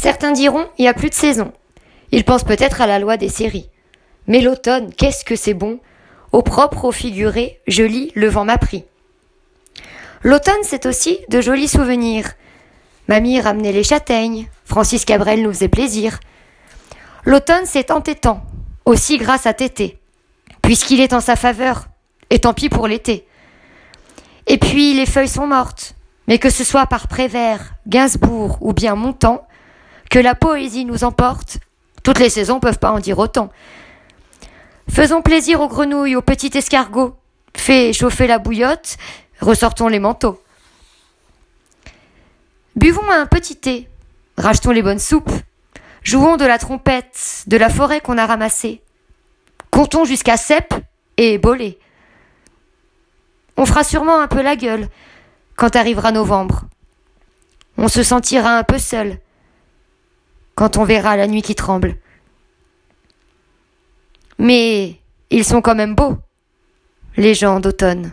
Certains diront, il n'y a plus de saison. Ils pensent peut-être à la loi des séries. Mais l'automne, qu'est-ce que c'est bon? Au propre, au figuré, je lis Le vent m'a pris. L'automne, c'est aussi de jolis souvenirs. Mamie ramenait les châtaignes, Francis Cabrel nous faisait plaisir. L'automne, c'est entêtant, aussi grâce à Tété, puisqu'il est en sa faveur, et tant pis pour l'été. Et puis les feuilles sont mortes, mais que ce soit par Prévert, Gainsbourg ou bien Montand, que la poésie nous emporte, toutes les saisons peuvent pas en dire autant. Faisons plaisir aux grenouilles, aux petits escargots. Fais chauffer la bouillotte, ressortons les manteaux. Buvons un petit thé, rachetons les bonnes soupes, jouons de la trompette, de la forêt qu'on a ramassée. Comptons jusqu'à cep et bolé. On fera sûrement un peu la gueule quand arrivera novembre. On se sentira un peu seul quand on verra la nuit qui tremble. Mais ils sont quand même beaux, les gens d'automne.